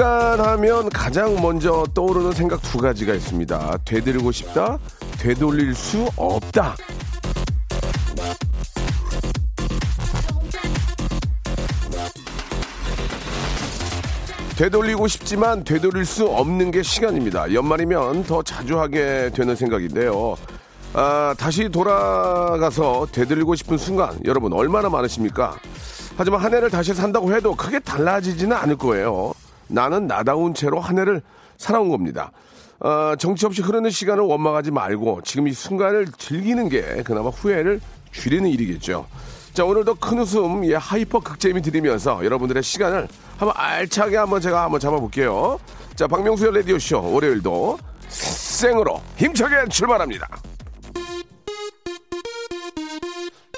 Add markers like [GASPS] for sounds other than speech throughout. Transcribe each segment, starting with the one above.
시간 하면 가장 먼저 떠오르는 생각 두 가지가 있습니다. 되돌리고 싶다, 되돌릴 수 없다. 되돌리고 싶지만 되돌릴 수 없는 게 시간입니다. 연말이면 더 자주 하게 되는 생각인데요. 아, 다시 돌아가서 되돌리고 싶은 순간 여러분 얼마나 많으십니까? 하지만 한 해를 다시 산다고 해도 크게 달라지지는 않을 거예요. 나는 나다운 채로 한 해를 살아온 겁니다. 어, 정처 없이 흐르는 시간을 원망하지 말고 지금 이 순간을 즐기는 게 그나마 후회를 줄이는 일이겠죠. 자, 오늘도 큰 웃음, 예, hyper 극재미 드리면서 여러분들의 시간을 한번 알차게 한번 제가 한번 잡아볼게요. 자, 박명수의 라디오쇼 월요일도 생으로 힘차게 출발합니다.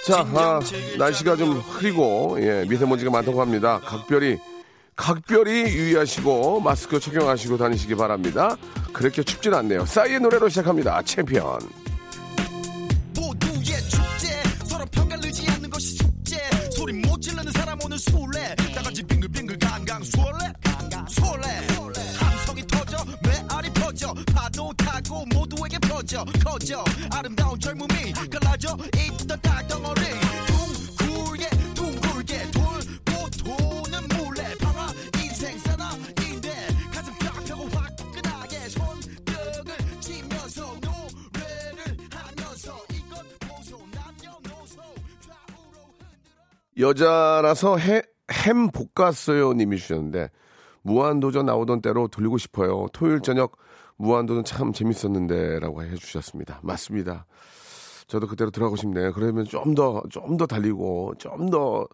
자, 아, 날씨가 좀 흐리고, 예, 미세먼지가 많다고 합니다. 각별히, 각별히 유의하시고, 마스크 착용하시고 다니시기 바랍니다. 그렇게 춥진 않네요. 싸이의 노래로 시작합니다. 챔피언. 모두의 축제. 서로 편 가르지 않는 것이 숙제. 소리 못 지르는 사람 오늘 술래. 다 같이 빙글빙글 강강술래. 술래. 함성이 터져. 메아리 퍼져. 파도 타고 모두에게 퍼져. 커져. 아름다운 젊음이 갈라져. 있던 땅덩어리 여자라서 해, 햄 볶았어요 님이 주셨는데 무한도전 나오던 때로 돌리고 싶어요. 토요일 저녁 무한도전 참 재밌었는데 라고 해주셨습니다. 맞습니다. 저도 그대로 들어가고 싶네요. 그러면 좀 더, 좀 더 달리고, 좀 더,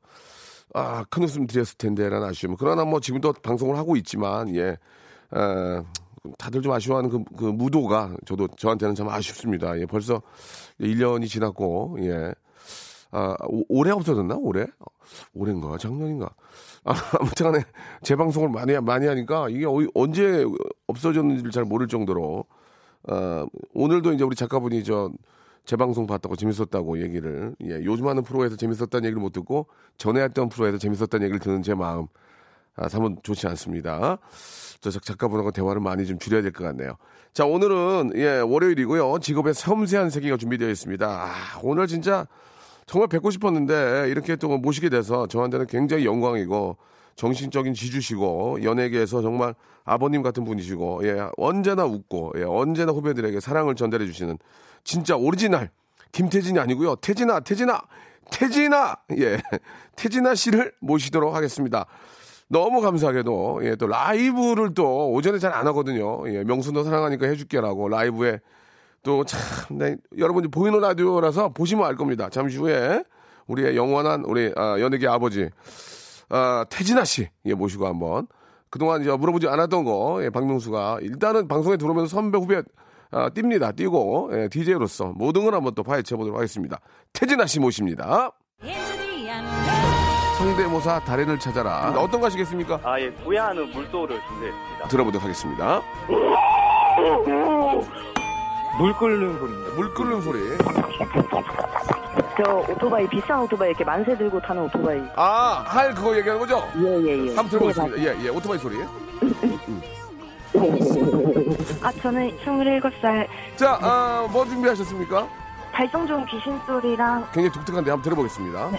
아, 큰 웃음 드렸을 텐데, 라는 아쉬움. 그러나 뭐 지금도 방송을 하고 있지만, 예, 아, 다들 좀 아쉬워하는 그, 그 무도가 저도 저한테는 참 아쉽습니다. 예, 벌써 1년이 지났고, 예. 아, 오- 올해 없어졌나? 올해? 올해인가? 작년인가? 아, [LAUGHS] 아무튼 간에 재방송을 많이, 많이 하니까 이게 어- 언제 없어졌는지를 잘 모를 정도로, 아, 오늘도 이제 우리 작가분이 저 재방송 봤다고 재밌었다고 얘기를, 예, 요즘 하는 프로에서 재밌었다는 얘기를 못 듣고 전에 했던 프로에서 재밌었다는 얘기를 듣는 제 마음, 아, 사뭇 좋지 않습니다. 저 작- 작가분하고 대화를 많이 좀 줄여야 될 것 같네요. 자, 오늘은, 예, 월요일이고요. 직업의 섬세한 세계가 준비되어 있습니다. 아, 오늘 진짜 정말 뵙고 싶었는데 이렇게 또 모시게 돼서 저한테는 굉장히 영광이고 정신적인 지주시고 연예계에서 정말 아버님 같은 분이시고 예 언제나 웃고 예 언제나 후배들에게 사랑을 전달해 주시는 진짜 오리지널 김태진이 아니고요 태진아 태진아 태진아 예 태진아 씨를 모시도록 하겠습니다. 너무 감사하게도 예, 또 라이브를 또 오전에 잘 안 하거든요. 예, 명수도 사랑하니까 해줄게라고 라이브에 또 참, 네, 여러분이 보이는 라디오라서 보시면 알 겁니다. 잠시 후에 우리의 영원한 우리 아, 연예계 아버지 아, 태진아 씨 예, 모시고 한번 그동안 이제 물어보지 않았던 거 예, 박명수가 일단은 방송에 들어오면서 선배 후배 아, 뜁니다. 뛰고 예, DJ로서 모든 걸 한번 또 파헤쳐 보도록 하겠습니다. 태진아 씨 모십니다. 성대모사 달인을 찾아라. 어떤 거 하시겠습니까? 아, 예, 부야하는 물소를 준비했습니다. 들어보도록 하겠습니다. 물 끓는 소리입니다. 물 끓는 소리. 저 오토바이 비싼 오토바이 이렇게 만세 들고 타는 오토바이. 아, 할 그거 얘기하는 거죠? 예예예. 한번 들어보겠습니다. 예, 예, 오토바이 소리. [LAUGHS] 아 저는 27살 자, 아, 뭐 준비하셨습니까? 발성 좋은 귀신 소리랑 굉장히 독특한데 한번 들어보겠습니다.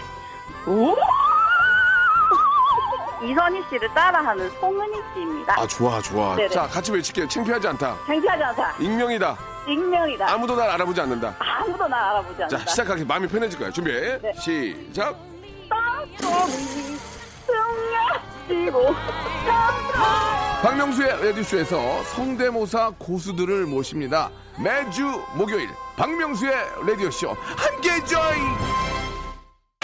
이선희 씨를 따라하는 송은희 씨입니다. 아, 좋아, 좋아. 네네. 자, 같이 외칠게요. 창피하지 않다. 창피하지 않다. 익명이다. 익명이다. 아무도 날 알아보지 않는다. 아무도 나 알아보지 않는다. 자, 시작하기 마음이 편해질 거야. 준비. 시작. 땅콩이 승려지고 박명수의 라디오쇼에서 성대모사 고수들을 모십니다. 매주 목요일 박명수의 라디오쇼 함께 join.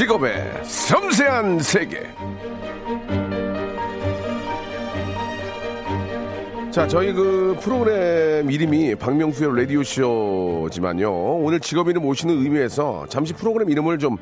직업의 섬세한 세계. 자, 저희 그 프로그램 이름이 박명수의 라디오쇼지만요. 오늘 직업 이름 모시는 의미에서 잠시 프로그램 이름을 좀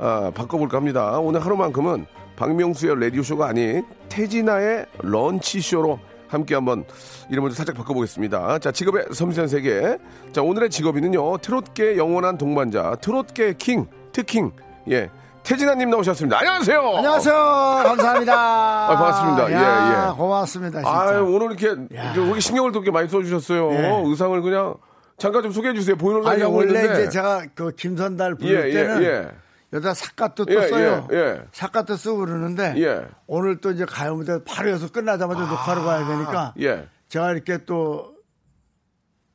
아, 바꿔볼까 합니다. 오늘 하루만큼은 박명수의 라디오쇼가 아닌 태진아의 런치쇼로 함께 한번 이름을 좀 살짝 바꿔보겠습니다. 자, 직업의 섬세한 세계. 자, 오늘의 직업인은요. 트롯계 영원한 동반자, 트롯계 킹, 트킹. 예. 태진아님 나오셨습니다. 안녕하세요. 안녕하세요. 감사합니다. [LAUGHS] 아, 반갑습니다. 야, 예, 예. 고맙습니다. 진짜. 아 오늘 이렇게 야. 이렇게 신경을 또 이렇게 많이 써주셨어요. 네. 의상을 그냥 잠깐 좀 소개해 주세요. 보이는 라디오 원래. 이제 제가 그 김선달 부를 예, 예, 때는 예. 여자 삿갓도 예, 또 써요. 예, 예. 삿갓도 쓰고 그러는데 예. 오늘 또 이제 가요 무대 바로 여기서 끝나자마자 녹화로 가야 되니까 예. 제가 이렇게 또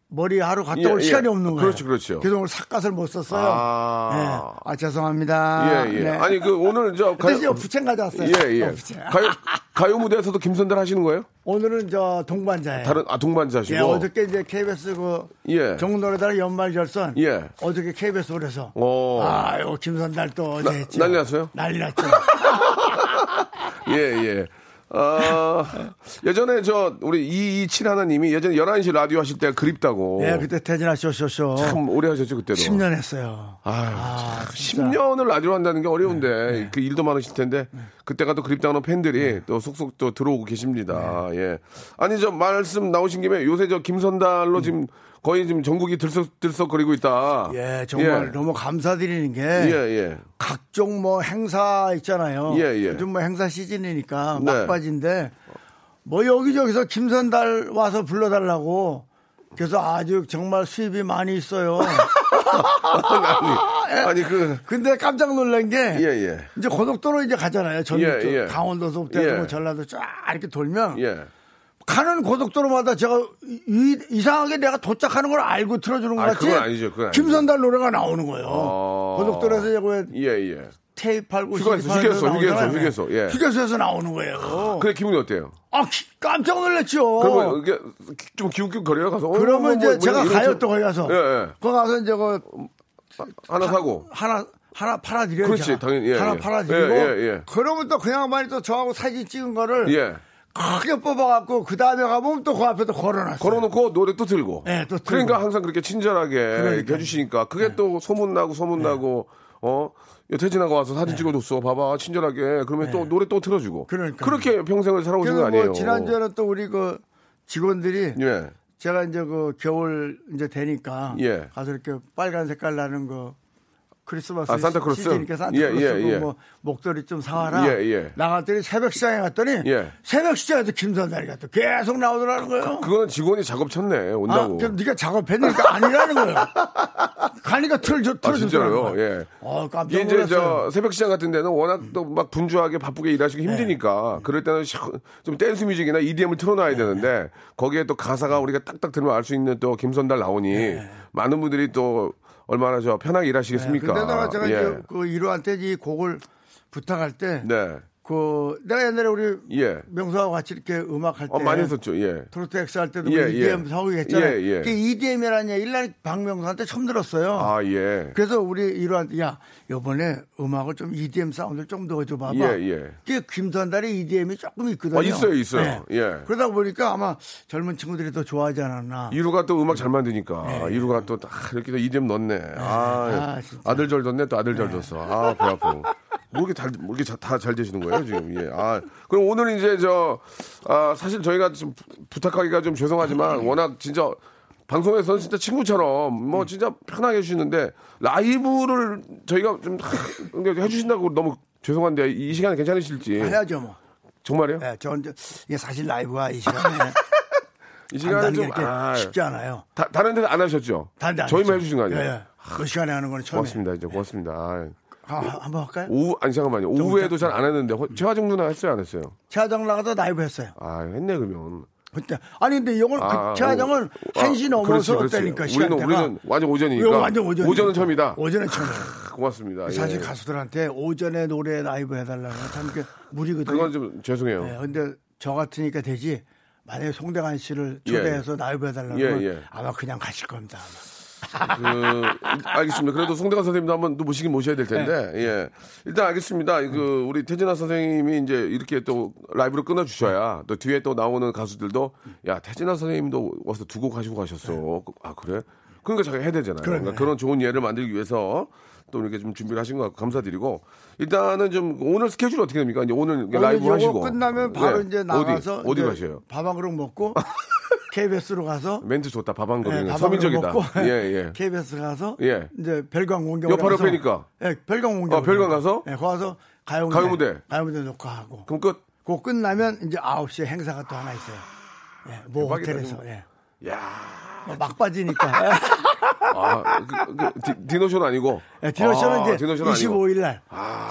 머리 하루 갔다 예, 올 예. 시간이 없는 거예요. 그렇죠, 그렇죠. 그래서 오늘 삿갓을 못 썼어요. 아. 예. 아 죄송합니다. 예, 예. 네. 아니 그 오늘 저 근데 가요 이제 부채 가져왔어요. 예, 예. 어. 가요 가요 무대에서도 김선달 하시는 거예요? 오늘은 저 동반자예요. 다른 아 동반자시고. 예, 어저께 이제 KBS 그 예. 정노래단 연말 결선 예. 어저께 KBS 올에서 오. 아유 김선달 또 어제 했죠. 난리 났어요? 난리 났죠. [LAUGHS] 예, 예. 아, 예전에 저 우리 227 하나님이 예전에 11시 라디오 하실 때 그립다고. 예, 그때 태진아 쇼쇼쇼 참 오래 하셨죠, 그때도. 10년 했어요. 아유, 아, 진짜. 10년을 라디오 한다는 게 어려운데 그 일도 많으실 텐데 그때가 또 그립다는 팬들이 또 속속 또 들어오고 계십니다. 예. 아니 저 말씀 나오신 김에 요새 저 김선달로 지금 거의 지금 전국이 들썩들썩거리고 있다. 예, 정말 예. 너무 감사드리는 게 예, 예. 각종 뭐 행사 있잖아요. 예, 예. 요즘 뭐 행사 시즌이니까 네. 막바지인데 뭐 여기저기서 김선달 와서 불러달라고 그래서 아주 정말 수입이 많이 있어요. [LAUGHS] 아니, 아니 그 근데 깜짝 놀란 게 예, 예. 이제 고속도로 이제 가잖아요. 전북 예, 쪽 예. 강원도서부터 예. 전라도 쫙 이렇게 돌면 예. 가는 고속도로마다 제가 이, 이상하게 내가 도착하는 걸 알고 틀어주는 것 아, 같지. 그건 아니죠, 그건 아니죠. 김선달 노래가 나오는 거예요. 어. 고속도로에서 왜 예, 예. 테이프 팔고 휴게소, 휴게소, 나오잖아요. 휴게소, 예. 휴게소에서 나오는 거예요. 그래 기분이 어때요? 아 기- 깜짝 놀랐죠. 그러면 이게 좀 기웃기웃거려요 가서. 어, 어. 그러면 뭐, 이제 뭐, 뭐 제가 가요 거- 또 거기 가서. 예, 예. 거기 가서 이제 그 하나 사고. 하나 하나 팔아드려요. 그렇지, 제가. 당연히, 예, 하나 예. 팔아드리고. 예, 예, 예. 그러면 또그 양반이 또 저하고 사진 찍은 거를 예. 크게 뽑아갖고 그 다음에 가보면 또 그 앞에도 걸어놨어요. 걸어놓고 노래 또 들고. 네, 또 들고. 그러니까 항상 그렇게 친절하게 이렇게 해주시니까 그게 또 소문나고 소문나고 어 태진아가 와서 사진 찍어줬어. 봐봐 친절하게. 그러면 또 노래 또 틀어주고. 그러니까요. 그렇게 평생을 살아오신 거 그래서 아니에요. 뭐 지난주에는 또 우리 그 직원들이 예. 제가 이제 그 겨울 이제 되니까 예. 가서 이렇게 빨간 색깔 나는 그 크리스마스 아, 산타크로스? 예, 산타크로스 예, 예. 뭐 목도리 좀 사와라. 예, 예. 나갔더니 새벽 시장에 갔더니 예. 새벽 시장에서 김선달이가 또 계속 나오더라는 거예요. 그 거는 직원이 작업 쳤네. 아, 온다고. 그럼 네가 작업했으니까 아니라는 거예요. 가니까 틀, 저, 아, 틀어주더라는 진짜로요? 예. 어, 깜짝 이게 이제 놀랐어요. 저 새벽 시장 같은 데는 워낙 또 막 분주하게 바쁘게 일하시기 네. 힘드니까 그럴 때는 시- 좀 댄스 뮤직이나 EDM을 틀어놔야 네. 되는데 거기에 또 가사가 우리가 딱딱 들으면 알 수 있는 또 김선달 나오니 네. 많은 분들이 또 얼마나 저 편하게 일하시겠습니까? 근데다가 제가 예. 이제 그 이루한테 이 곡을 부탁할 때 네. 그 내가 옛날에 우리 예. 명수하고 같이 이렇게 음악 할때 어, 많이 했었죠. 예. 트로트 X 할 때도 예, 뭐 EDM 예. 사오기 했잖아요. 예, 예. 그 EDM이라는 얘기를 난 박명수한테 처음 들었어요. 아, 예. 그래서 우리 이루한테 야 이번에 음악을 좀 EDM 사운드를 좀 넣어줘 봐봐. 예, 예. 그게 김선달의 EDM이 조금 있거든요. 어, 있어요, 있어요. 예. 그러다 보니까 아마 젊은 친구들이 더 좋아하지 않았나. 이루가 또 음악 잘 만드니까 이루가 또딱 이렇게 또 EDM 넣네. 아, 네. 아, 진짜. 아들 절 뒀네 또 아들 절 뒀어. 아, 배 아프. 뭐 이렇게 잘, 뭐 이렇게 다 잘 되시는 거예요, 지금. 예. 아, 그럼 오늘 이제 저, 아, 사실 저희가 좀 부- 부탁하기가 좀 죄송하지만 워낙 진짜 방송에서는 진짜 친구처럼 뭐 진짜 편하게 해주시는데 라이브를 저희가 좀 해주신다고 너무 죄송한데 이 시간에 괜찮으실지. 해야죠 뭐. 정말요? 예, 저 이제 이게 사실 라이브가 이 시간에 [LAUGHS] 이 시간에 좀, 아, 쉽지 않아요. 다, 다른 데는 안 하셨죠? 다른 데안 저희만. 해주신 거 아니에요? 예, 예. 그 시간에 하는 건 처음에. 고맙습니다. 이제 고맙습니다. 아, 아, 한번 할까요? 오후, 아니, 잠깐만요. 오후에도 잘 안 했는데, 허- 최화정 누나 했어요? 안 했어요? 최하정 나가서 라이브 했어요. 아, 했네, 그러면. 그때 아니 근데 이걸 아, 그 오, 한시 아, 넘어서 그렇지, 그렇지. 때니까 우리는, 우리는 완전 오전이니까. 완전 오전 오전은 처음이다. 오전은 처음. 고맙습니다. 사실 예. 가수들한테 오전에 노래 라이브 해달라는 이렇게 무리거든요. 그건 좀 죄송해요. 네, 근데 저 같으니까 되지. 만약에 송대관 씨를 초대해서 라이브 해달라면 예, 예. 아마 그냥 가실 겁니다. 아마. 그, 알겠습니다. 그래도 송대관 선생님도 한번 또 모시긴 모셔야 될 텐데, 네. 예. 일단 알겠습니다. 그, 우리 태진아 선생님이 이제 이렇게 또 라이브로 끊어주셔야 또 뒤에 또 나오는 가수들도, 야, 태진아 선생님도 와서 두 곡 하시고 가셨어. 아, 그래? 그러니까 제가 해야 되잖아요. 그러네. 그러니까 그런 좋은 예를 만들기 위해서 또 이렇게 좀 준비를 하신 것 같고 감사드리고, 일단은 좀 오늘 스케줄이 어떻게 됩니까? 이제 오늘 이렇게 라이브 오늘 하시고. 끝나면 바로 네. 이제 나가서 어디, 어디 가셔요? 밥 한 그릇 먹고 [LAUGHS] KBS로 가서 멘트 좋다. 밥한 네, 그릇. 밥 서민적이다. 한 그릇 먹고 예, 예. [LAUGHS] KBS 가서 예. 이제 별강 공경 옆 바로 옆이니까. 예, 별강 공경 아, 별강 가서? 예, 거기서 가요 가요 무대. 가요 무대 놓고 하고 그럼 끝. 그거 끝나면 이제 9시에 행사가 또 하나 있어요. 예, 모 대박이다, 호텔에서 좀. 예. 야뭐 막바지니까 [LAUGHS] 아, 그, 그, 디- 디노쇼는 아니고. 예, 디너쇼는 아, 이제 디노쇼는 아니고. 25일 날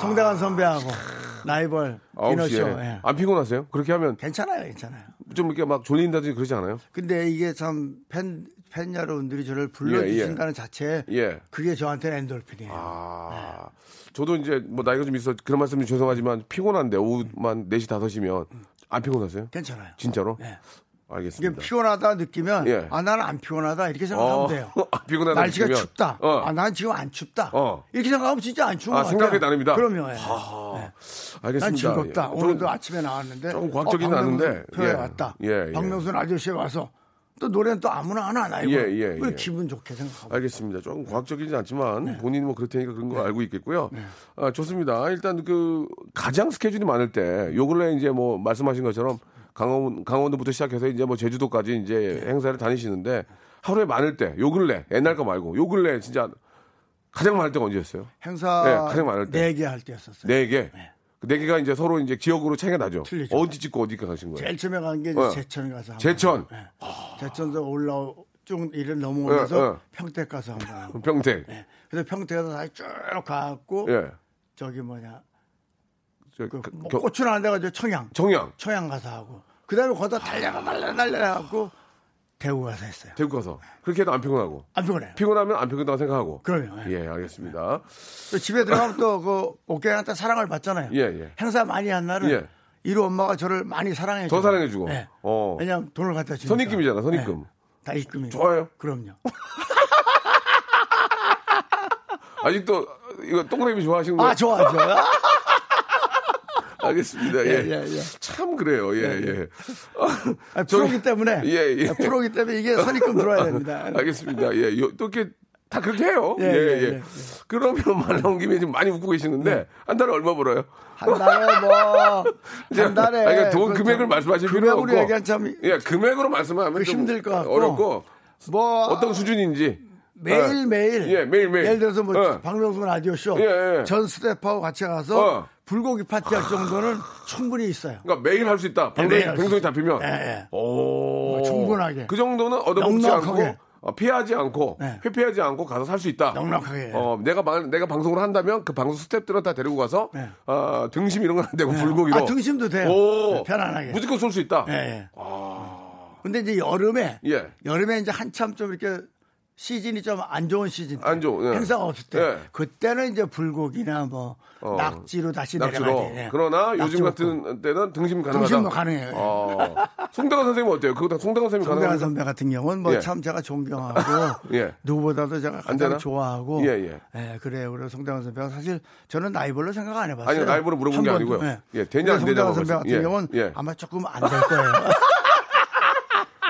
송대관 선배하고 라이벌 시에. 예. 안 피곤하세요? 그렇게 하면 괜찮아요, 괜찮아요. 좀 이렇게 막 졸린다든지 그러지 않아요? 근데 이게 참 팬 팬 여러분들이 저를 불러주신다는 자체 예. 그게 저한테는 엔돌핀이에요. 아, 저도 이제 뭐 나이가 좀 있어 그런 말씀 이 죄송하지만 피곤한데 오후만 4시, 5시면 안 피곤하세요? 괜찮아요. 진짜로? 네. 알겠습니다. 피곤하다 느끼면 예. 아 나는 안 피곤하다 이렇게 생각하면 어, 돼요. [LAUGHS] 아, 피곤하다 날씨가 느끼면. 춥다. 어. 아난 지금 안 춥다. 어. 이렇게 생각하면 진짜 안 추운 아, 것 생각이. 나릅니다. 그럼요. 예. 네. 알겠습니다. 난 즐겁다. 예. 오늘도 좀- 아침에 나왔는데 조금 과학적이진 어, 않은데, 표에 예. 왔다. 예, 예. 박명수 아저씨에 와서 또 노래는 또 아무나 하나 안 하고 예, 예, 그 예. 기분 좋게 생각하고 알겠습니다. 조금 과학적이지 않지만 네. 본인이 뭐 그렇다니까 그런 거 알고 있겠고요. 아, 좋습니다. 일단 그 가장 스케줄이 많을 때 요 근래 이제 뭐 말씀하신 것처럼 강원 강원도부터 시작해서 이제 뭐 제주도까지 이제 네. 행사를 다니시는데 하루에 많을 때 요 근래 옛날 거 말고 요 근래 진짜 가장 많을 때가 언제였어요? 행사 네, 가장 많을 때. 네개 할 때였었어요. 네 개. 그네 개가 이제 서로 이제 지역으로 챙겨 나죠. 틀리죠. 어디 찍고 어디가 가신 거예요? 제일 처음에 간게 어. 제천 가서 한 제천. 번. 네. 제천에서 올라오 쭉 이를 넘어오면서 어, 어. 평택 가서 한 번. [LAUGHS] 평택. 네. 그래서 평택에서 다시 쭉 가갖고 예. 저기 뭐냐 저, 그 그, 뭐 겨- 하는 데가 저 청양 청양. 청양 가서 하고 그다음에 거기다 달려라 달려라 달려라 하고 대구 가서 했어요. 대구 가서. 그렇게 해도 안 피곤하고. 안 피곤해요. 피곤하면 안 피곤하다고 생각하고. 그럼요. 예. 예, 알겠습니다. 또 집에 들어가면 또그 옥계한테 사랑을 받잖아요. 예, 예. 행사 많이 한 날은 예. 이루 엄마가 저를 많이 사랑해 더 사랑해 주고. 네. 어. 왜냐면 돈을 갖다 주니까. 선입금이잖아, 선입금. 네. 다 입금이. 좋아요. 그럼요. [LAUGHS] 아직도 이거 동그라미 좋아하시는 거예요? 아 좋아 좋아. [LAUGHS] 알겠습니다. 예. 예, 예, 예. 참 그래요. 예, 예. 아, 저기- 프로기 때문에. 예, 예. 아, 프로기 때문에 이게 선입금 들어와야 됩니다. 알겠습니다. 예. 요- 또 이렇게 다 그렇게 해요. 예, 예, 예, 예. 예. 그러면 [LAUGHS] 말 나온 김에 지금 많이 웃고 계시는데 한 달에 얼마 벌어요? 한 달에 뭐, [LAUGHS] 한 달에. 아니, 그러니까 돈그 금액을 좀 말씀하실 필요는 없고. 금액으로 얘기한 참 예, 금액으로 말씀하면 힘들 것 같고. 어렵고 뭐, 어떤 수준인지 매일 매일. 예, 매일, 매일. 예를 들어서 뭐, 어. 박명수 라디오쇼. 예, 예. 전 스태프하고 같이 가서 어. 불고기 파티할 정도는 충분히 있어요. 그러니까 매일 할 수 있다. 방송이, 할수 방송이. 잡히면. 예, 예. 오. 충분하게. 그 정도는 얻어먹지 넉넉하게. 않고 어, 피하지 않고 네. 회피하지 않고 가서 살 수 있다. 넉넉하게. 어, 내가 방, 내가 방송을 한다면 그 방송 스탭들은 다 데리고 가서 네. 어, 등심 이런 건 안 되고 네. 불고기로. 아, 등심도 돼요. 오. 네, 편안하게. 무조건 쏠 수 있다. 예, 예. 근데 이제 여름에 예. 여름에 이제 한참 좀 이렇게 시즌이 좀 안 좋은 시즌 때, 안 좋은, 예. 행사가 없을 때 예. 그때는 이제 불고기나 뭐 어. 낙지로 다시 낙지로. 내려가야 돼. 예. 그러나 요즘 같은 때는 등심 가능하다. 등심도 가능해요. 예. 어. 송대관 선생님 어때요? 그거 다 송대관 선생님 송대관 가능한 선배 같은 경우는 뭐 예. 참 제가 존경하고 [LAUGHS] 예. 누구보다도 제가? 가장 좋아하고 예, 예. 그래요. 그래서 송대관 선배가 사실 저는 나이벌로 생각 안 해봤어요. 아니, 나이벌로 물어본 한 게. 아니고요. 예, 되냐, 안 송대관 되냐고 선배. 같은 예, 경우는 예. 아마 조금 안 될 거예요.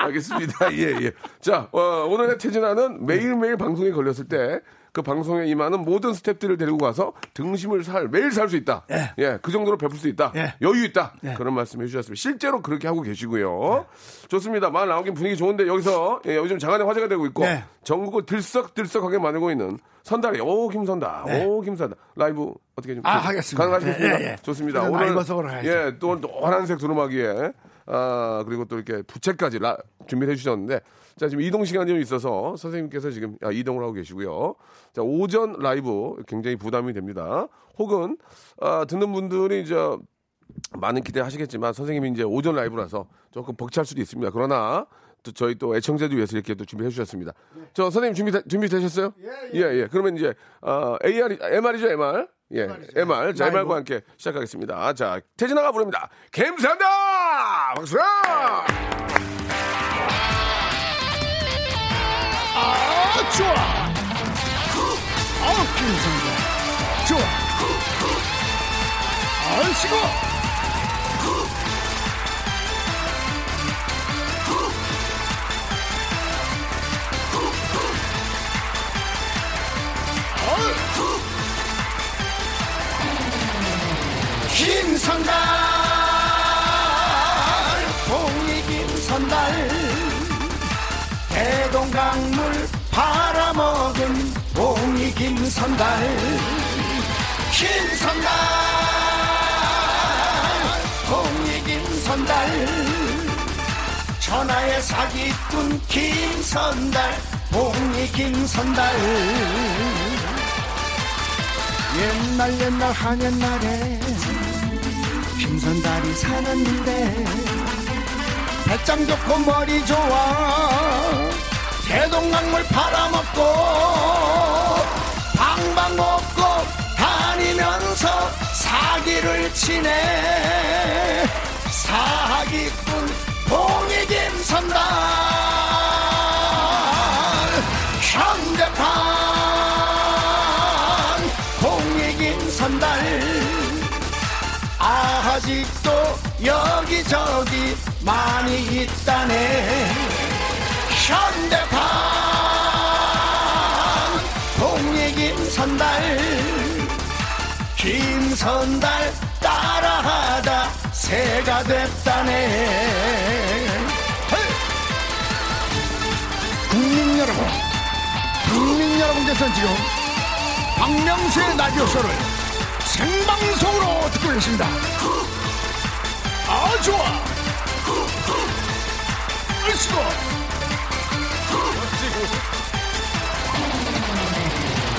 알겠습니다. [LAUGHS] 예, 예. 자, 어, 오늘의 태진아는 매일매일 방송에 걸렸을 때 그 방송에 임하는 모든 스탭들을 데리고 가서 등심을 살, 매일 살 수 있다. 예. 그 정도로 베풀 수 있다. 예. 여유 있다. 예. 그런 말씀 해주셨습니다. 실제로 그렇게 하고 계시고요. 좋습니다. 말 나오긴 분위기 좋은데 여기서 예, 요즘 장안의 화제가 되고 있고 네. 전국을 들썩들썩하게 만들고 있는 선달이 오 김선다, 오 김선다 라이브 어떻게 좀 아, 하겠습니다. 가능하시겠습니다. 예, 예, 예. 좋습니다. 오늘. 예, 또 노란색 두루마기에 아, 그리고 또 이렇게 부채까지 라, 준비를 해주셨는데, 자, 지금 이동 시간이 좀 있어서 선생님께서 지금 아, 이동을 하고 계시고요. 자, 오전 라이브 굉장히 부담이 됩니다. 혹은, 아, 듣는 분들이 이제 많은 기대 하시겠지만 선생님이 이제 오전 라이브라서 조금 벅찰 수도 있습니다. 그러나 또 저희 또 애청자들 위해서 이렇게 또 준비해 주셨습니다. 저 선생님 준비 준비 되셨어요? 예, 예. 그러면 이제 어, AR MR이죠, MR. 예, MR. 자, MR과 함께 시작하겠습니다. 자, 태진아가 부릅니다. 감사합니다. 박수! 아, 좋아. 아우, 김선자. 좋아. 아이씨고. 선달 김선달 봉이 김선달 천하의 사기꾼 김선달 봉이 김선달 옛날 옛날 한 옛날에 김선달이 살았는데 배짱 좋고 머리 좋아 대동강물 팔아먹고 방방 먹고 다니면서 사기를 치네. 사기꾼 봉이 김선달 현대판 봉이 김선달 아직도 여기저기 많이 있다네. 현대 선달 따라하다 새가 됐다네! 국민 여러분 국민 여러분께서 지금 박명수의 라디오쇼를 생방송으로 듣고 계십니다. 아 좋아. 아이고.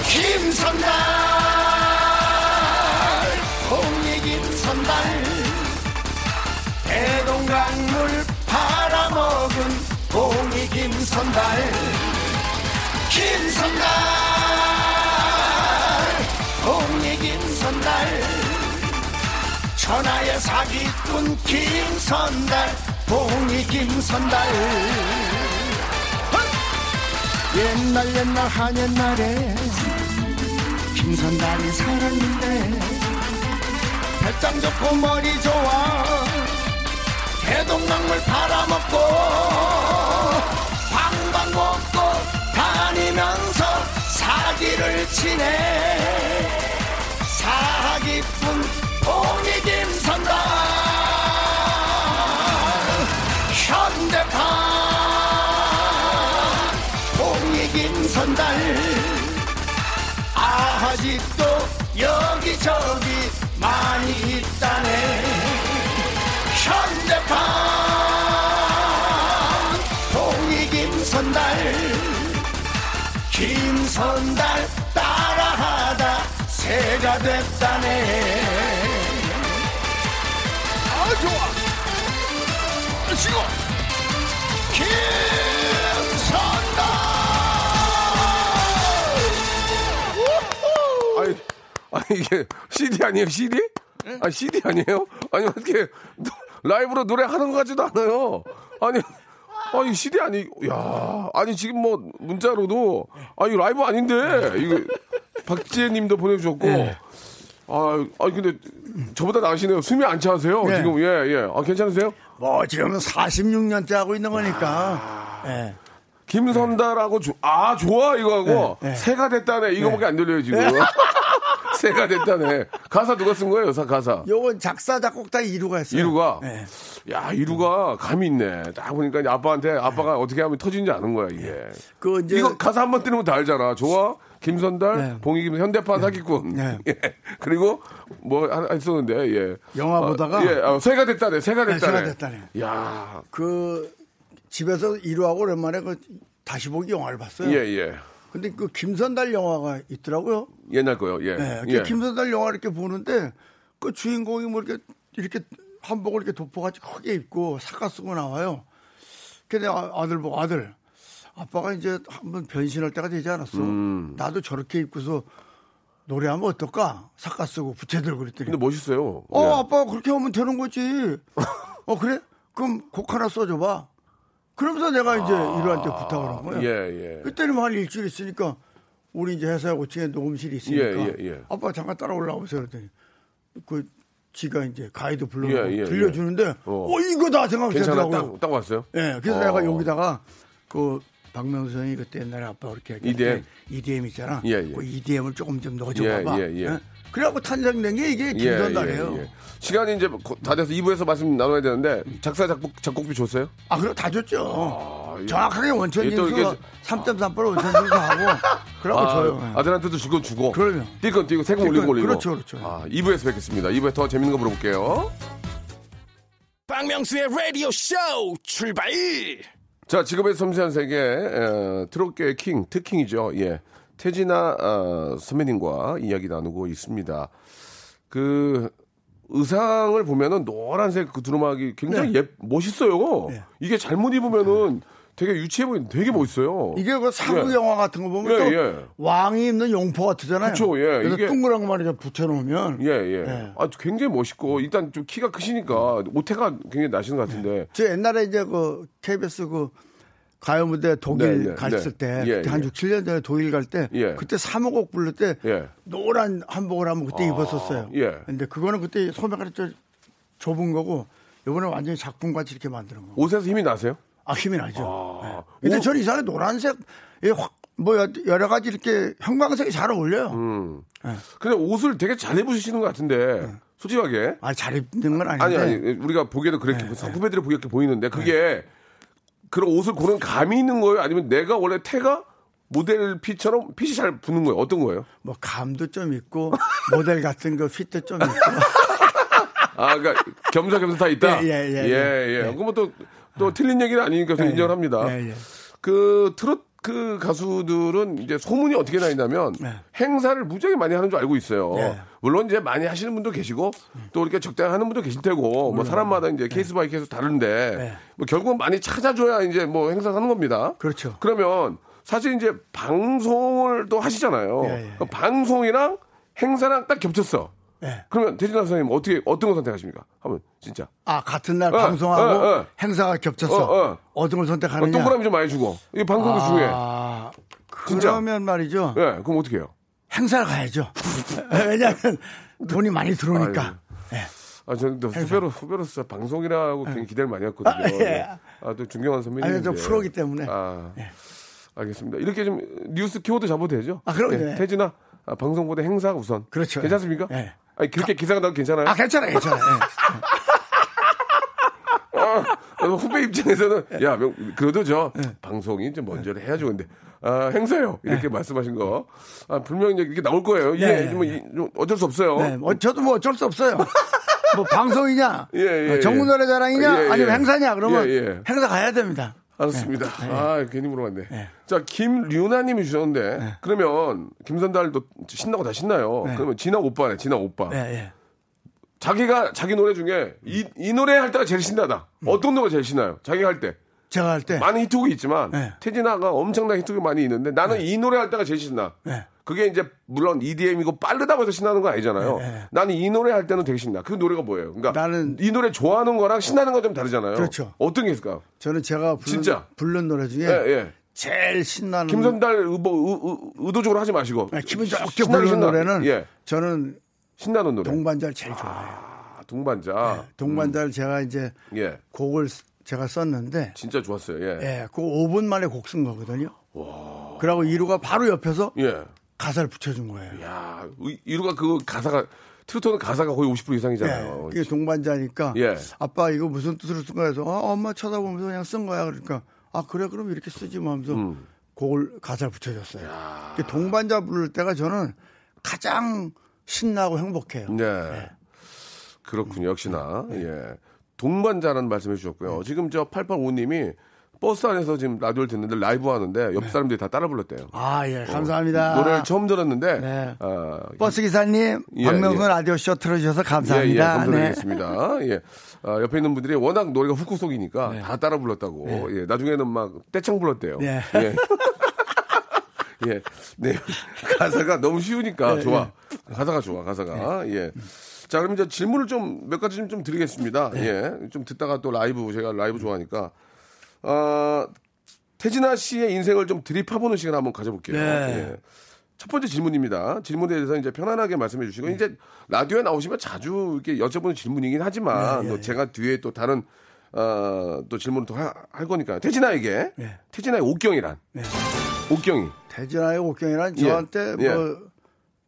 김선달 선달 대동강물 팔아먹은 봉이 김선달 김선달 봉이 김선달 천하의 사기꾼 김선달 봉이 김선달 옛날 옛날 한 옛날에 김선달이 살았는데 배짱 좋고 머리 좋아. 대동강물 팔아먹고 방방 먹고 다니면서 사기를 치네. 사기꾼 봉이 김선달 현대판 봉이 김선달. 아직도 여기저기 많이 있다네. 현대판 봉이 김선달 김선달 따라하다 새가 됐다네. 아 좋아. 시고. 김 아니, 이게 CD 아니에요? CD? 아 CD 아니에요? 아니 어떻게 라이브로 노래 하는 것 같지도 않아요. 아니. 아니 CD 아니 야 아니 지금 뭐 문자로도 아니 라이브 아닌데 이거 박지혜님도 보내주셨고 아, 아 근데 저보다 나으시네요 숨이 안 차세요 네. 지금 예 예 아 괜찮으세요? 뭐 지금 46년째 하고 있는 거니까 예. 김선달하고 조- 아 좋아 이거 하고 네, 네. 새가 됐다네 이거밖에 안 들려요 지금 [LAUGHS] 새가 됐다네 가사 누가 쓴 거예요 사- 가사 요건 작사 작곡 다 이루가 했어요 이루가 예. 야 이루가 감이 있네 딱 보니까 아빠한테 아빠가 어떻게 하면 터지는지 아는 거야 이게 그 이제 이거 가사 한 번 뜨는 거 다 알잖아 좋아 김선달, 네. 봉익임 현대판 사기꾼. 네. [LAUGHS] 예. 그리고 뭐 하나 있었는데 예. 영화 보다가 예, 아, 새가 됐다네. 새가 네, 됐다네. 새가 됐다네. 야, 그 집에서 일하고 오랜만에 그 다시 보기 영화를 봤어요. 예, 예. 근데 그 김선달 영화가 있더라고요. 옛날 거요. 예. 네, 그 예. 김선달 영화 이렇게 보는데 그 주인공이 뭐 이렇게 이렇게 한복을 이렇게 덮어가지고 크게 입고 사카 쓰고 나와요. 근데 아- 아들 보고 아들 아빠가 이제 한번 변신할 때가 되지 않았어. 음. 나도 저렇게 입고서 노래하면 어떨까? 사카 쓰고 부채 들고 그랬더니 근데 멋있어요. 어 예. 아빠 그렇게 하면 되는 거지. [LAUGHS] 어 그래? 그럼 곡 하나 써줘봐. 그러면서 내가 이제 이루한테 부탁을 한 거예요. 아. 예, 예. 그때는 뭐한 일주일 있으니까 우리 이제 회사 5층에 녹음실이 있으니까 예, 예, 예. 아빠 잠깐 따라 올라오세요 그랬더니 그 지가 이제 가이드 불러서 예, 예, 들려주는데 어. 어, 이거다. 들더라고요. 딱, 딱 왔어요? 예, 그래서 어. 내가 여기다가 그 박명수 형이 그때 옛날에 아빠 그렇게 할때 EDM? EDM 있잖아. 예, 예. 그 EDM을 조금 좀 넣어줘 봐봐. 예, 예, 예. 그래갖고 탄생된 게 이게 김선달이에요. 예, 예, 예. 시간이 이제 거- 다 돼서 2부에서 말씀 나눠야 되는데 작사 작곡 작곡비 줬어요? 아, 그럼 다 줬죠. 예. 정확하게 원천 이게 또 징수 이게 3.3% 원천 징수 하고 그러고 줘요. 예. 아들한테도 주고 주고. 그럼요. 뛸건 뛰고 세금 뛸건- 올리고 올리고. 그렇죠, 그렇죠. 아, 2부에서 뵙겠습니다. 2부에 더 재밌는 거 물어볼게요. 박명수의 라디오 쇼 출발 자, 직업의 섬세한 세계, 에, 트롯계의 킹, 특킹이죠. 예. 태진아 어, 선배님과 이야기 나누고 있습니다. 그, 의상을 보면은 노란색 그 두루마기 굉장히 네. 예, 멋있어요. 네. 이게 잘못 입으면은 되게 유치해 보이는 되게 멋있어요. 이게 그 사극 예. 영화 같은 거 보면 예, 또 예. 왕이 입는 용포 같잖아요. 그쵸, 예. 그래서 이게- 둥그란 거만 이렇게 붙여놓으면 예, 예. 네. 아, 굉장히 멋있고, 일단 좀 키가 크시니까, 오태가 굉장히 나시는 것 같은데. 저 옛날에 이제 그 KBS 그 가요 무대 독일 네, 네, 갔을 네. 때 예, 그때 한 예. 6, 7년 전에 독일 갈때 예. 그때 사무곡 부를 때 예. 노란 한복을 하면 그때 입었었어요. 예. 근데 그거는 그때 소매가 좀 좁은 거고 이번에 완전히 작품같이 이렇게 만드는 거. 옷에서 힘이 나세요? 아 힘이 나죠. 아. 네. 근데 옷- 저는 이상하게 노란색 뭐 여- 여러 가지 이렇게 형광색이 잘 어울려요. 음. 네. 근데 옷을 되게 잘 입으시는 것 같은데, 솔직하게. 아 잘 입는 건 아닌데. 아니, 아니, 우리가 보기에도 그렇게, 네, 후배들이 보기에 그렇게 보이는데, 그게 그런 옷을 고른 감이 있는 거예요? 아니면 내가 원래 태가 모델 핏처럼 핏이 잘 붙는 거예요? 어떤 거예요? 뭐 감도 좀 있고 모델 같은 거 fit도 좀 있고. [LAUGHS] 아, 그러니까 겸사겸사 다 있다? 예, 예, 예, 예, 예. 예. 그러면 또, 또 틀린 얘기는 아니니까 저 예, 인정을 합니다. 예, 예. 그 트롯 그 가수들은 이제 소문이 어떻게 나 있냐면 네. 행사를 무지하게 많이 하는 줄 알고 있어요. 네. 물론 이제 많이 하시는 분도 계시고 또 이렇게 적당히 하는 분도 계실 테고 뭐 사람마다 이제 case by case 다른데 네. 뭐 결국은 많이 찾아줘야 이제 뭐 행사 하는 겁니다. 그렇죠. 그러면 사실 이제 방송을 또 하시잖아요. 예, 예. 그 방송이랑 행사랑 딱 겹쳤어. 예. 그러면 대진아 선생님 어떻게 어떤 거 선택하십니까? 한번 진짜 아 같은 날 어, 방송하고 어, 어. 행사가 겹쳤어. 어, 어. 어, 떤걸 어, 선택하느냐? 동그라미 좀 많이 주고 이 방송도 중요해. 아, 진짜. 그러면 말이죠. 예, 그럼 어떻게 해요? 행사를 가야죠. [LAUGHS] 왜냐하면 돈이 많이 들어오니까. 예. 아, 저는 또 후배로, 후배로서 방송이라고 굉장히 기대를 많이 했거든요. 아, 예. 아, 또 존경하는 선배님. 아니, 저 프로기 때문에. 예. 아, 알겠습니다. 이렇게 좀 뉴스 키워드 잡아도 되죠? 아, 그럼요. 예, 태진아, 아, 방송보다 행사 우선. 그렇죠. 괜찮습니까? 예. 아니, 그렇게 기사가 나도 괜찮아요? 아 괜찮아, 괜찮아. 예. 아, 후배 입장에서는, 야, 명, 그래도 저, 방송이 좀 먼저를 해야죠. 근데, 아, 행사요. 이렇게 말씀하신 거. 아, 분명히 이제 이렇게 나올 거예요. 이게 네. 뭐, 이- 좀 어쩔 수 없어요. 네, 뭐 저도 뭐 어쩔 수 없어요. 뭐 방송이냐, [LAUGHS] 예, 예, 어, 전국 예. 노래 자랑이냐, 예, 예. 아니면 행사냐 그러면 예, 예. 행사 가야 됩니다. 알았습니다. 아, 괜히 물어봤네. 네. 자, 김류나님이 주셨는데, 그러면 김선달도 신나고 다 신나요. 네. 그러면 진아 오빠네, 진아 오빠. 예, 예. 자기가 자기 노래 중에 이, 이 노래 할 때가 제일 신나다. 음. 어떤 노래가 제일 신나요? 자기가 할 때. 제가 할 때, 많은 히트곡이 있지만, 네. 태진아가 엄청난 히트곡이 많이 있는데, 나는 이 노래 할 때가 제일 신나. 네. 그게 이제 물론 EDM이고 빠르다고 해서 신나는 건 아니잖아요. 네, 네. 나는 이 노래 할 때는 되게 신나. 그 노래가 뭐예요? 그러니까 나는- 이 노래 좋아하는 거랑 신나는 건좀 다르잖아요. 그렇죠. 어떤 게 있을까요? 저는 제가 부른, 진짜? 부른 노래 중에 예, 예. 제일 신나는 김선달 의도, 의, 의도적으로 하지 마시고. 네, 기분 좋게 부르는 신나. 노래는 예. 저는 신나는 노래. 동반자를 제일 좋아해요. 아, 동반자. 동반자를 제가 이제 예. 곡을 쓰- 제가 썼는데, 진짜 좋았어요. 예. 예, 그 5분 만에 곡 쓴 거거든요. 그러고 이루가 바로 옆에서 예. 가사를 붙여준 거예요. 야, 의- 이루가 그 가사가 트로트는 가사가 거의 50% 예, 이상이잖아요. 그게 동반자니까 예. 아빠 이거 무슨 뜻으로 쓴 거야 해서 아, 엄마 쳐다보면서 그냥 쓴 거야 그러니까 아 그래 그럼 이렇게 쓰지 뭐 하면서 음. 곡을 가사를 붙여줬어요. 그 동반자 부를 때가 저는 가장 신나고 행복해요. 네. 그렇군요. 역시나. 예. 동반자라는 말씀해 주셨고요. 지금 저 885님이 버스 안에서 지금 라디오를 듣는데 라이브 하는데 옆 사람들이 다 따라 불렀대요. 아, 예, 감사합니다. 노래를 처음 들었는데 네. 어, 버스 기사님, 예, 박명수 예. 라디오 쇼 틀어주셔서 예, 예, 감사합니다. 네. 감사드리겠습니다. 예. 어, 옆에 있는 분들이 워낙 노래가 훅훅 속이니까 네. 다 따라 불렀다고. 예. 나중에는 막 떼창 불렀대요. 네. 예. [LAUGHS] 예. 네. 가사가 너무 쉬우니까 네, 좋아. 가사가 좋아, 가사가. 예. 자, 그럼 이제 질문을 좀 몇 가지 좀, 좀 드리겠습니다. 네. 예. 좀 듣다가 또 라이브, 제가 라이브 좋아하니까. 어, 태진아 씨의 인생을 좀 드립해보는 시간 한번 가져볼게요. 네. 예. 첫 번째 질문입니다. 질문에 대해서 이제 편안하게 말씀해 주시고 이제 라디오에 나오시면 자주 이렇게 여쭤보는 질문이긴 하지만 네, 또 네, 제가 뒤에 또 다른 어, 또 질문을 또 할 거니까 태진아에게 네. 태진아의 옥경이란 옥경이 대전하의 옥경이란 예. 저한테 예. 뭐,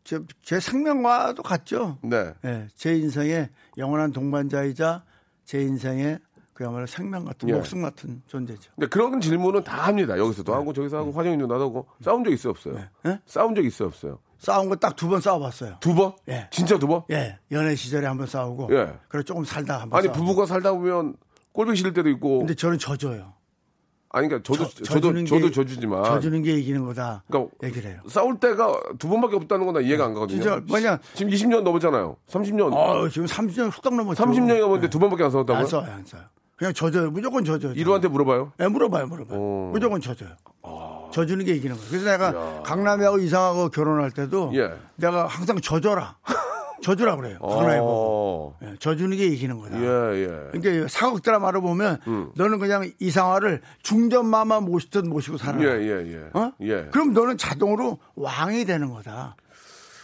제, 제 생명과도 같죠. 네. 예, 제 인생의 영원한 동반자이자 제 인생의 그야말로 생명 같은 예. 목숨 같은 존재죠. 근데 그런 질문은 다 합니다. 여기서도 하고 저기서 하고 화정이 누나도 하고 싸운 적 있어요 없어요? 네. 싸운 적 있어요 없어요? 싸운 거 딱 두 번 싸워봤어요. 두 번? 예. 진짜 두 번? 예, 연애 시절에 한 번 싸우고, 예. 그리고 조금 살다 한 번 아니 싸우고. 부부가 살다 보면 꼴보기 싫을 때도 있고 근데 저는 져줘요. 아니 그러니까 저도 저- 저도 져주는 저도 게- 져주지만 져주는 게 이기는 거다. 그러니까 얘기를 해요. 싸울 때가 두 번밖에 없다는 건 나 이해가 안 가거든요. 진짜 뭐냐. 지금 20년 넘었잖아요. 30년. 어, 지금 30년 훅딱 넘었죠. 30년이 넘었는데 예. 두 번밖에 안 싸웠다고요? 안 써요, 안 써요. 그냥 져줘요. 무조건 져줘요. 이루한테 물어봐요. 예, 물어봐요, 물어봐요. 어. 무조건 져줘요. 져주는 게 이기는 거예요. 그래서 내가 강남이하고 이상하고 결혼할 때도 예. 내가 항상 져줘라. 져주라 [LAUGHS] 그래요. 보고. 어. 예, 져주는 게 이기는 거다. 예, 예. 그러니까 사극 드라마를 보면 너는 그냥 이상화를 중전마마 모시듯 모시고 살아. 예, 예, 예. 어? 예. 그럼 너는 자동으로 왕이 되는 거다.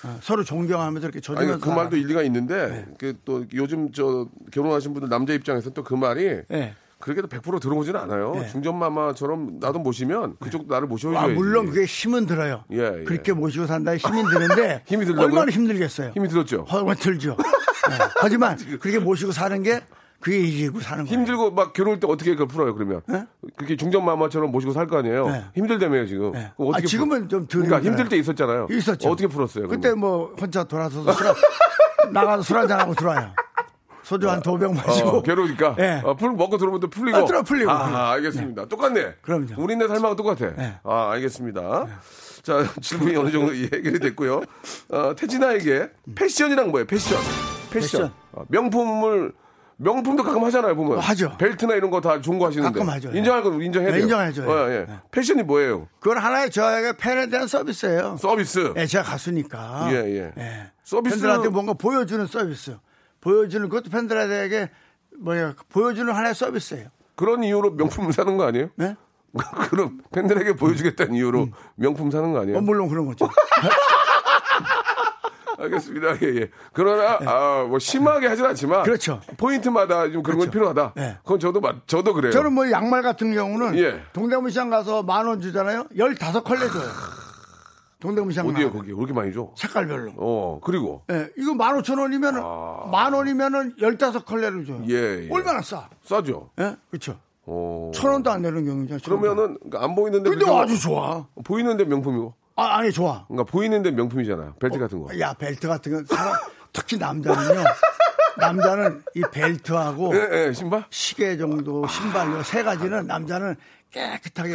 어, 서로 존경하면서 이렇게 져주면서 그 말도. 일리가 있는데 네. 그또 요즘 저 결혼하신 분들 남자 입장에서 또 그 말이 예. 그렇게도 100% 들어오지는 않아요. 네. 중전마마처럼 나도 모시면 그쪽도 나를 모셔줘야지. 아, 물론 그게 힘은 들어요. 예, 예. 그렇게 모시고 산다에 [LAUGHS] 힘이 드는데 힘이 들다고요? 얼마나 힘들겠어요. 힘이 들었죠. 얼마나 들죠. 네. 하지만 [LAUGHS] 그렇게 모시고 사는 게 그게 이기고 사는 거예요. 힘들고 막 괴로울 때 어떻게 그걸 풀어요 그러면 네? 그렇게 중전마마처럼 모시고 살 거 아니에요 네. 힘들다며요 지금 네. 어떻게 아, 지금은 좀 덜 그러니까. 힘들 때 있었잖아요 있었죠. 어떻게 풀었어요 그때 그러면? 뭐 혼자 돌아서서 술, [LAUGHS] 나가서 술 한잔 하고 들어와요. 소주 한 두 병 마시고. 어, 괴로우니까 예. 어, 풀 먹고 들어오면 또 풀리고 아, 들어 풀리고. 아, 알겠습니다 똑같네 그럼요. 우리네 삶하고 똑같아 네. 아 알겠습니다 자 [LAUGHS] 질문이 어느 정도 [LAUGHS] 해결이 됐고요 어, 태진아에게 패션이란 뭐예요 패션 패션, 패션. 어, 명품을 명품도 가끔 하잖아요 보면 하죠. 벨트나 이런 거 다 좋은 거 하시는데 가끔 하죠. 예. 인정할 거 인정해야 네, 돼요 인정해줘요. 어, 예. 네. 패션이 뭐예요 그건 하나의 저에게 팬에 대한 서비스예요. 서비스 예, 제가 가수니까. 예, 예. 서비스- 팬들한테 뭔가 보여주는 서비스. 보여주는 그것도 팬들에게 뭐야 보여주는 하나의 서비스예요. 그런 이유로 명품 사는 거 아니에요? 네? [LAUGHS] 그럼 팬들에게 보여주겠다는 이유로 명품 사는 거 아니에요? 어, 물론 그런 거죠. [LAUGHS] 알겠습니다. 예, 예. 그러나, 아, 뭐, 심하게 하진 않지만. 그렇죠. 포인트마다 좀 그런 건 필요하다. 네. 그건 저도, 맞- 저도 그래요. 저는 뭐 양말 같은 경우는 예. 동대문 시장 가서 만 원 주잖아요. 15컬레 줘요. 동대문 시장 어디요, 가면. 거기? 왜 이렇게 많이 줘? 색깔별로. 어, 그리고. 예, 이거 15,000원이면 아. 만 원이면은 15컬레를 줘요. 예, 예. 얼마나 싸? 싸죠? 예? 그렇죠. 어. 천 원도 안 되는 경우죠. 그러면은, 안 보이는데. 근데 아주 좋아. 보이는데 명품이고. 아, 아니 좋아. 그러니까 보이는데 명품이잖아요. 벨트 같은 거. 야 벨트 같은 거 사람 [LAUGHS] 특히 남자는요. 남자는 이 벨트하고 예, 예, 신발? 시계 정도 신발 세 가지는 남자는 깨끗하게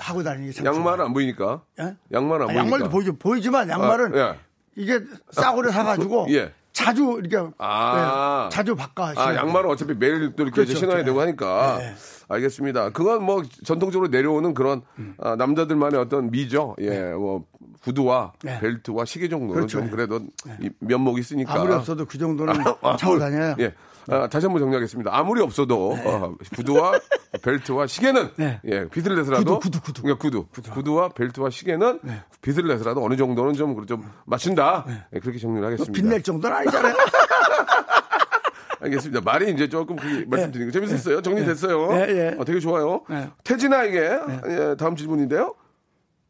하고 다니는 게참 양말은. 안 보이니까. 예? 양말은 안 아, 보이니까. 양말도 보이죠. 보이지만 양말은 아, 예. 이게 싸구려 사가지고 예. 자주 이렇게 아. 예, 자주 바꿔. 아. 양말은 어차피 매일 또 이렇게 그렇죠, 신어야. 되고 하니까. 네. 알겠습니다. 그건 뭐 전통적으로 내려오는 그런 음. 아, 남자들만의 어떤 미죠. 예, 뭐 구두와 네. 벨트와 시계 정도는 그렇죠. 좀 그래도 이 면목이 있으니까. 아무리 없어도 그 정도는 [LAUGHS] 아, 차고 아무리- 다녀요. 예. 아, 다시 한번 정리하겠습니다. 아무리 없어도 어, 구두와 벨트와 시계는 네. 예, 빚을 내서라도 구두, 구두, 구두. 그러니까 구두. 구두와 벨트와 시계는 네. 빚을 내서라도 어느 정도는 좀, 좀 맞춘다. 예, 그렇게 정리를 하겠습니다. 빛낼 정도는 아니잖아요. [LAUGHS] 알겠습니다. 말이 이제 조금 그게 말씀드리는 거 재밌었어요. 정리됐어요. 예, 예. 어, 되게 좋아요. 예. 태진아에게 예, 다음 질문인데요.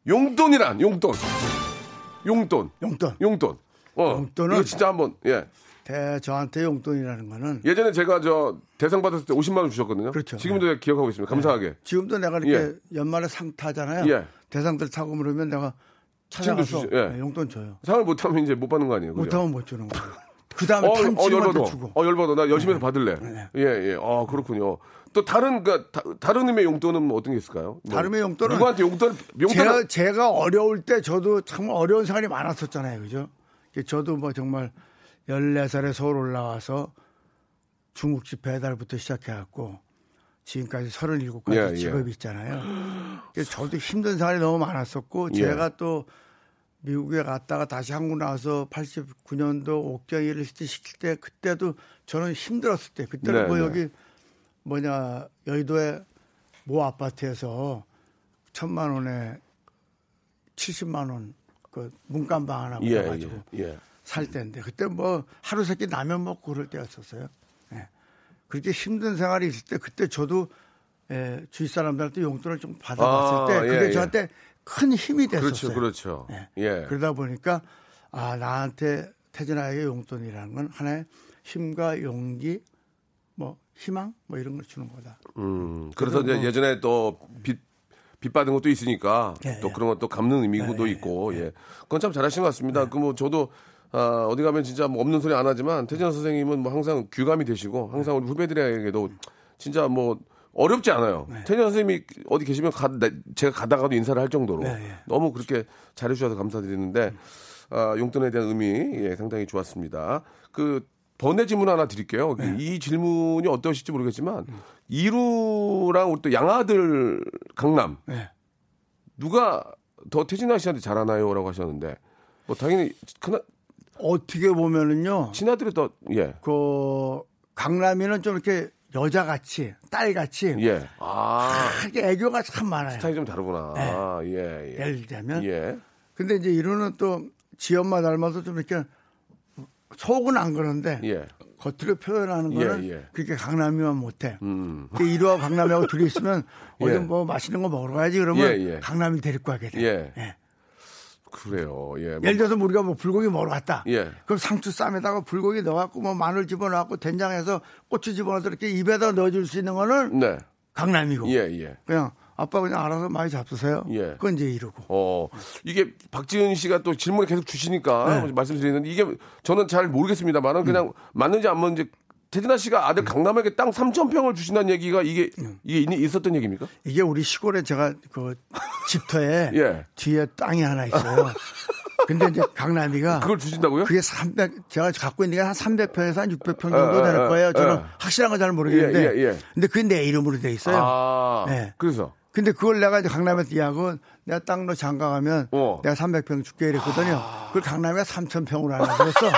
용돈이란 용돈. 용돈. 용돈. 용돈. 어. 용돈은- 이거 진짜 한번 예. 대 저한테 용돈이라는 거는 예전에 제가 저 대상 받았을 때 50만 원 주셨거든요. 그렇죠. 지금도 제가 기억하고 있습니다. 감사하게. 지금도 내가 이렇게 예. 연말에 상 타잖아요. 예. 대상들 타고 그러면 내가 찾아가서. 예. 네, 용돈 줘요. 상을 못하면 이제 못 받는 거 아니에요? 그죠? 못하면 못 주는 거예요. 그 다음에 어, 탄 어, 열받아. 주고. 어, 열받아. 나 열심히 해서 받을래. 네. 예, 예. 아, 그렇군요. 또 다른, 그, 다, 다른 의미의 용돈은 뭐 어떤 게 있을까요? 뭐 다른 의미의 용돈은 누구한테 용돈, 용돈. 제가, 제가 어려울 때 저도 정말 어려운 생활이 많았었잖아요. 그죠? 저도 뭐 정말 14살에 서울 올라와서 중국집 배달부터 시작해갖고 지금까지 37가지 예, 예. 직업이 있잖아요. [GASPS] 저도 힘든 생활이 너무 많았었고 예. 제가 또 미국에 갔다가 다시 한국 나와서 89년도 옥경이를 시킬 때 그때도 저는 힘들었을 때 그때는 네, 뭐 네. 여기 뭐냐 여의도의 모 아파트에서 천만 원에 70만 원 그 문간방 하나 예, 가지고 예, 예. 살 때인데 그때 뭐 하루 세끼 라면 먹고 그럴 때였었어요. 예. 그렇게 힘든 생활이 있을 때 그때 저도 예, 주위 사람들한테 용돈을 좀 받아봤을 아, 때 그게 예, 예. 저한테 큰 힘이 됐었어요. 그렇죠, 그렇죠. 예. 예. 그러다 보니까 아 나한테 태진아에게 용돈이라는 건 하나의 힘과 용기, 뭐 희망 뭐 이런 걸 주는 거다. 음, 그래서 이제 뭐- 예전에 또 빚, 빚 받은 것도 있으니까 예, 또 예. 그런 것도 갚는 의미도 있고, 예. 그건 참 잘하신 것 같습니다. 그 뭐 저도 아, 어디 가면 진짜 뭐 없는 소리 안 하지만 태진아 선생님은 뭐 항상 귀감이 되시고 항상 우리 후배들에게도 진짜 뭐 어렵지 않아요. 네. 태진아 선생님이 어디 계시면 가, 나- 제가 가다가도 인사를 할 정도로 네, 예. 너무 그렇게 잘해주셔서 감사드리는데 아, 용돈에 대한 의미 예, 상당히 좋았습니다. 그 번외 질문 하나 드릴게요. 네. 이 질문이 어떠실지 모르겠지만 이루랑 우리 또 양아들 강남 네. 누가 더 태진아 씨한테 잘하나요?라고 하셨는데 뭐 당연히 큰 어떻게 보면은요, 친아들이 더 예. 그 강남이는 좀 이렇게 여자같이 딸같이 예. 아, 크게 애교가 참 많아요. 스타일이 좀 다르구나. 네. 아, 예, 예. 예를 들면 예. 근데 이제 이루는 또 지엄마 닮아서 좀 이렇게 속은 안 그런데 예. 겉으로 표현하는 예, 거는 예. 그렇게 강남이만 못해. 음. 그 이루와 강남하고 둘이 있으면 [LAUGHS] 어디 예. 뭐 맛있는 거 먹으러 가야지 그러면 예, 예. 강남이 데리고 가게 돼. 예. 예. 그래요. 예. 뭐, 예를 들어서 우리가 뭐 불고기 먹으러 갔다. 예. 그럼 상추 쌈에다가 불고기 넣어갖고 뭐 마늘 집어넣고 된장해서 고추 집어넣어서 이렇게 입에다 넣어줄 수 있는 거는 네. 강남이고 예, 예. 그냥 아빠 그냥 알아서 많이 잡수세요. 예. 그건 이제 이러고. 어, 이게 박지은 씨가 또 질문을 계속 주시니까 네. 말씀드리는데 이게 저는 잘 모르겠습니다만은 그냥 음. 맞는지 안 맞는지 태진아 씨가 아들 강남에게 땅 3천 평을 주신다는 얘기가 이게 음. 이게 있- 있었던 얘기입니까? 이게 우리 시골에 제가 그 집터에 [LAUGHS] 예. 뒤에 땅이 하나 있어요. 근데 이제 강남이가 그걸 주신다고요? 그게 300 제가 갖고 있는 게 한 300평에서 한 600평 정도 예, 되는 예, 거예요. 저는 예. 확실한 건 잘 모르겠는데. 예, 예, 예. 근데 그게 내 이름으로 돼 있어요. 아, 네. 그래서 근데 그걸 내가 이제 강남에서 이야기하고 내가 땅로 장가 가면 어. 내가 300평 줄게 이랬거든요. 그걸 강남이가 3,000평으로 하나 그랬어. [LAUGHS]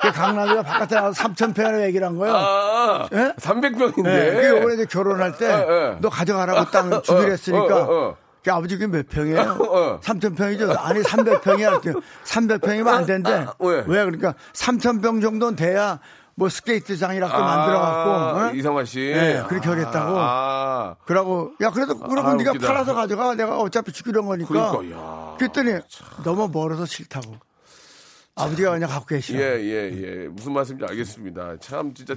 그 강남이가 바깥에 나가서 3,000평이라고 얘기를 한 거예요. 아, 예? 300평인데. 네. 그 요번에 이제 결혼할 때 예, 예. 너 가져가라고 땅 주기로 했으니까 어, 어, 어. 그 아버지 그게 몇 평이에요? 어. 3,000평이죠. 아니 300평이야. 300평이면 안 된대. 아, 왜? 왜? 그러니까 3,000평 정도는 돼야 뭐 스케이트장이라도 만들어갖고 어? 이상화 씨. 네, 그렇게 하겠다고. 아, 그러고 야 그래도 그러면 아, 네가 웃기다. 팔아서 가져가. 내가 어차피 한 거니까. 그러니까, 야. 그랬더니 너무 멀어서 싫다고. 아버지가 그냥 갖고 계시오. 예, 예, 예. 무슨 말씀인지 알겠습니다. 참, 진짜,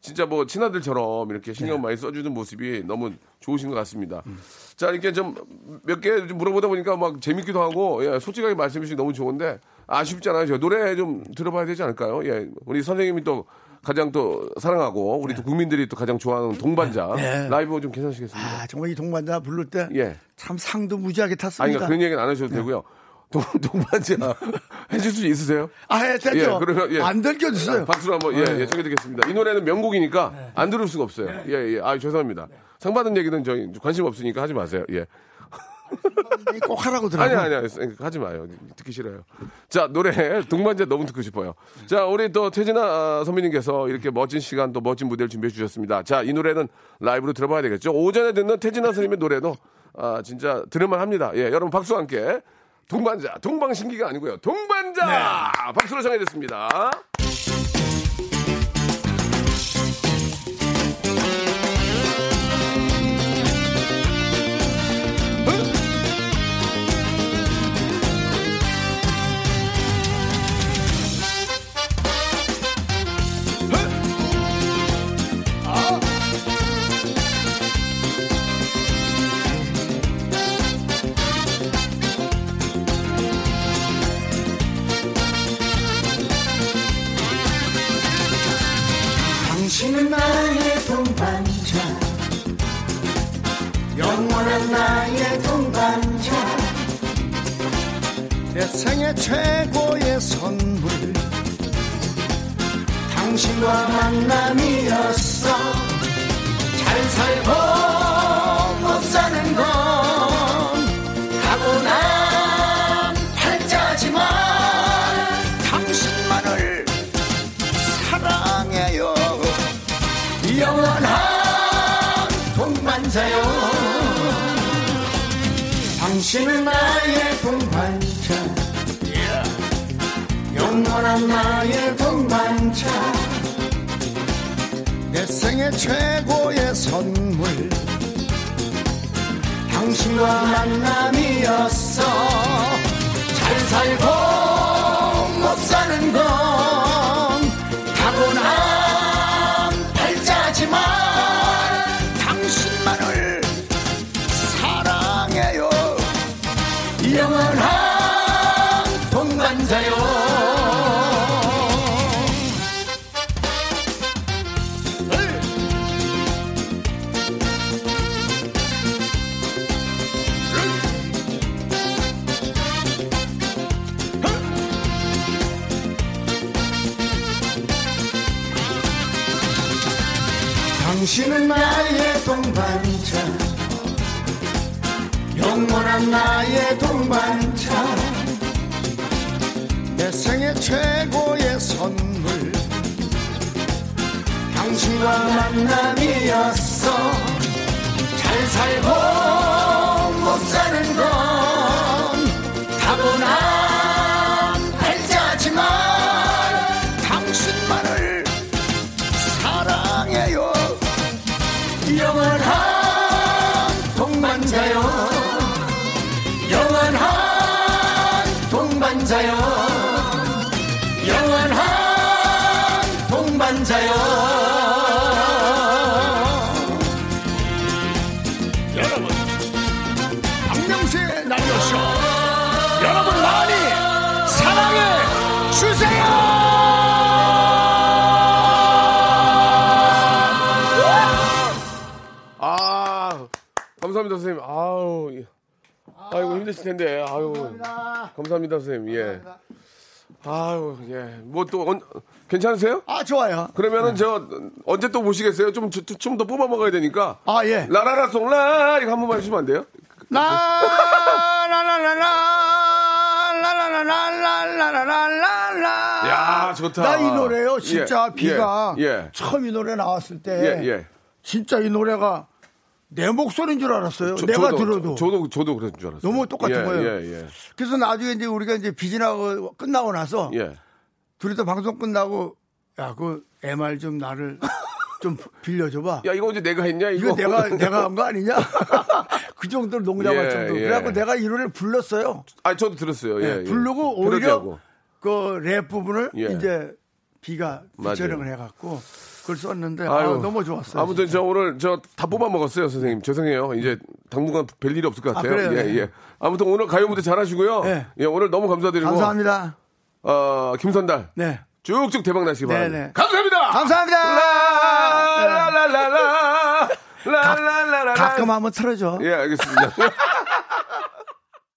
진짜 뭐, 친아들처럼 이렇게 신경 네. 많이 써주는 모습이 너무 좋으신 것 같습니다. 음. 자, 이렇게 좀 몇 개 물어보다 보니까 막 재밌기도 하고, 예, 솔직하게 말씀해 주시기 너무 좋은데, 아쉽잖아요. 저 노래 좀 들어봐야 되지 않을까요? 예, 우리 선생님이 또 가장 또 사랑하고, 우리 또 국민들이 또 가장 좋아하는 동반자. 네. 라이브 좀 괜찮으시겠습니다. 아 정말 이 동반자 부를 때참 예. 상도 무지하게 아니, 탔습니다. 그러니까 그런 얘기는 안 하셔도 되고요. 동, 동반자 [LAUGHS] 해줄 수 있으세요? 아, 예, 됐죠. 예, 그러면, 예. 안 들켜주세요. 박수로 한번 예, 예, 청해드리겠습니다. 이 노래는 명곡이니까 안 들을 수가 없어요. 예, 예. 아, 죄송합니다. 상 받은 얘기는 저희 관심 없으니까 하지 마세요. 예. 꼭 하라고 들어요. 아니, 아니, 아니. 하지 마요. 듣기 싫어요. 자, 노래 [LAUGHS] 동반자 너무 듣고 싶어요. 자, 우리 또 태진아 아, 선배님께서 이렇게 멋진 시간 또 멋진 무대를 준비해 주셨습니다. 자, 이 노래는 라이브로 들어봐야 되겠죠. 오전에 듣는 태진아 선생님의 노래도 아, 진짜 들을만 합니다. 예, 여러분 박수와 함께 동반자, 동방신기가 아니고요. 동반자! 박수로 정해졌습니다. 당신은 나의 동반자. 영원한 나의 동반자. 내 생애 최고의 선물. 당신과 만남이었어. 잘 살고 영원한 동반자요. 당신은 나의 동반자. 영원한 나의 동반자. 내 생애 최고의 선물. 당신과 만남이었어. 잘 살고 못 사는 건 타고난 팔자지만 당신만을 사랑해요. 영원한 동반자요 당신은 나의 동반자. 영원한 나의 동반자. 내 생애 최고의 선물. 당신과 만남이었어. 잘 살고 동반자요 영원한 동반자요 여러분 박명수의 라디오쇼 여러분 많이 사랑해 주세요 아, 감사합니다, 선생님. 아우, 예. 아이고, 힘드실 텐데. 아유. 감사합니다, 선생님. 예. 아유, 예. 뭐 또, 언, 괜찮으세요? 아 좋아요. 그러면은 저, 언제 또 모시겠어요? 좀, 좀 더 뽑아 먹어야 되니까. 아 예. 라라라 송 라, 이거 한 번만 해주시면 안 돼요? 라 라라라라 라라라라라라라. 야, 좋다. 나 이 노래요. 진짜 예, 비가 예, 예. 처음 이 노래 나왔을 때 예, 예. 진짜 이 노래가 내 목소리인 줄 알았어요. 저- 내가 저도, 들어도. 저, 도 저도 그랬는 줄 알았어요. 너무 똑같은 예, 거예요. 예, 예. 그래서 나중에 이제 우리가 이제 비진하고 끝나고 나서 예. 둘이 다 방송 끝나고 야, 그 MR 좀 나를 [LAUGHS] 좀 빌려줘봐. 야, 이거 언제 내가 했냐? 이거. 이거 내가 내가 한 거 아니냐? [LAUGHS] 그 정도로 농담할 예, 정도. 예. 그래갖고 내가 이 노래를 불렀어요. 아, 저도 들었어요. 예. 부르고 오히려. 그 랩 부분을 예. 이제 비가. 피처링을 해갖고 그걸 썼는데 아 아유, 너무 좋았어요. 아무튼 진짜. 저 오늘 저 다 뽑아 먹었어요, 선생님. 죄송해요. 이제 당분간 별 일이 없을 것 같아요. 아, 그래요? 예, 예. 아무튼 오늘 가요 무대 잘하시고요. 네. 예, 오늘 너무 감사드리고. 감사합니다. 어, 김선달. 네. 쭉쭉 대박 나시기 네, 바랍니다. 네. 감사합니다. 감사합니다. 라 라라라라. 라라라라. 가끔 한번 틀어줘. 예, 알겠습니다. [LAUGHS]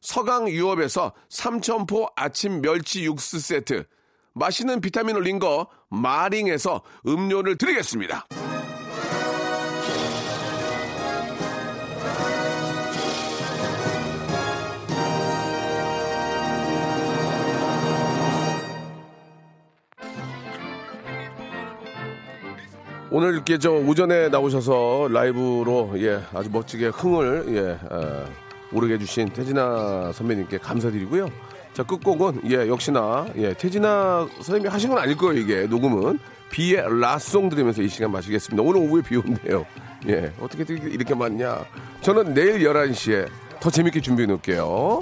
서강 유업에서 삼천포 아침 멸치 육수 세트, 맛있는 비타민 올린 거 마링에서 음료를 드리겠습니다. 오늘 이렇게 저 오전에 나오셔서 라이브로 예 아주 멋지게 흥을 예 어, 오르게 해주신 태진아 선배님께 감사드리고요. 자 끝곡은 예 역시나 예 태진아 선생님이 하신 건 아닐 거예요 이게 녹음은 비의 라송 들으면서 이 시간 마시겠습니다. 오늘 오후에 비 온대요. 예 어떻게 이렇게 많냐? 저는 내일 11시에 더 재밌게 준비해 놓을게요.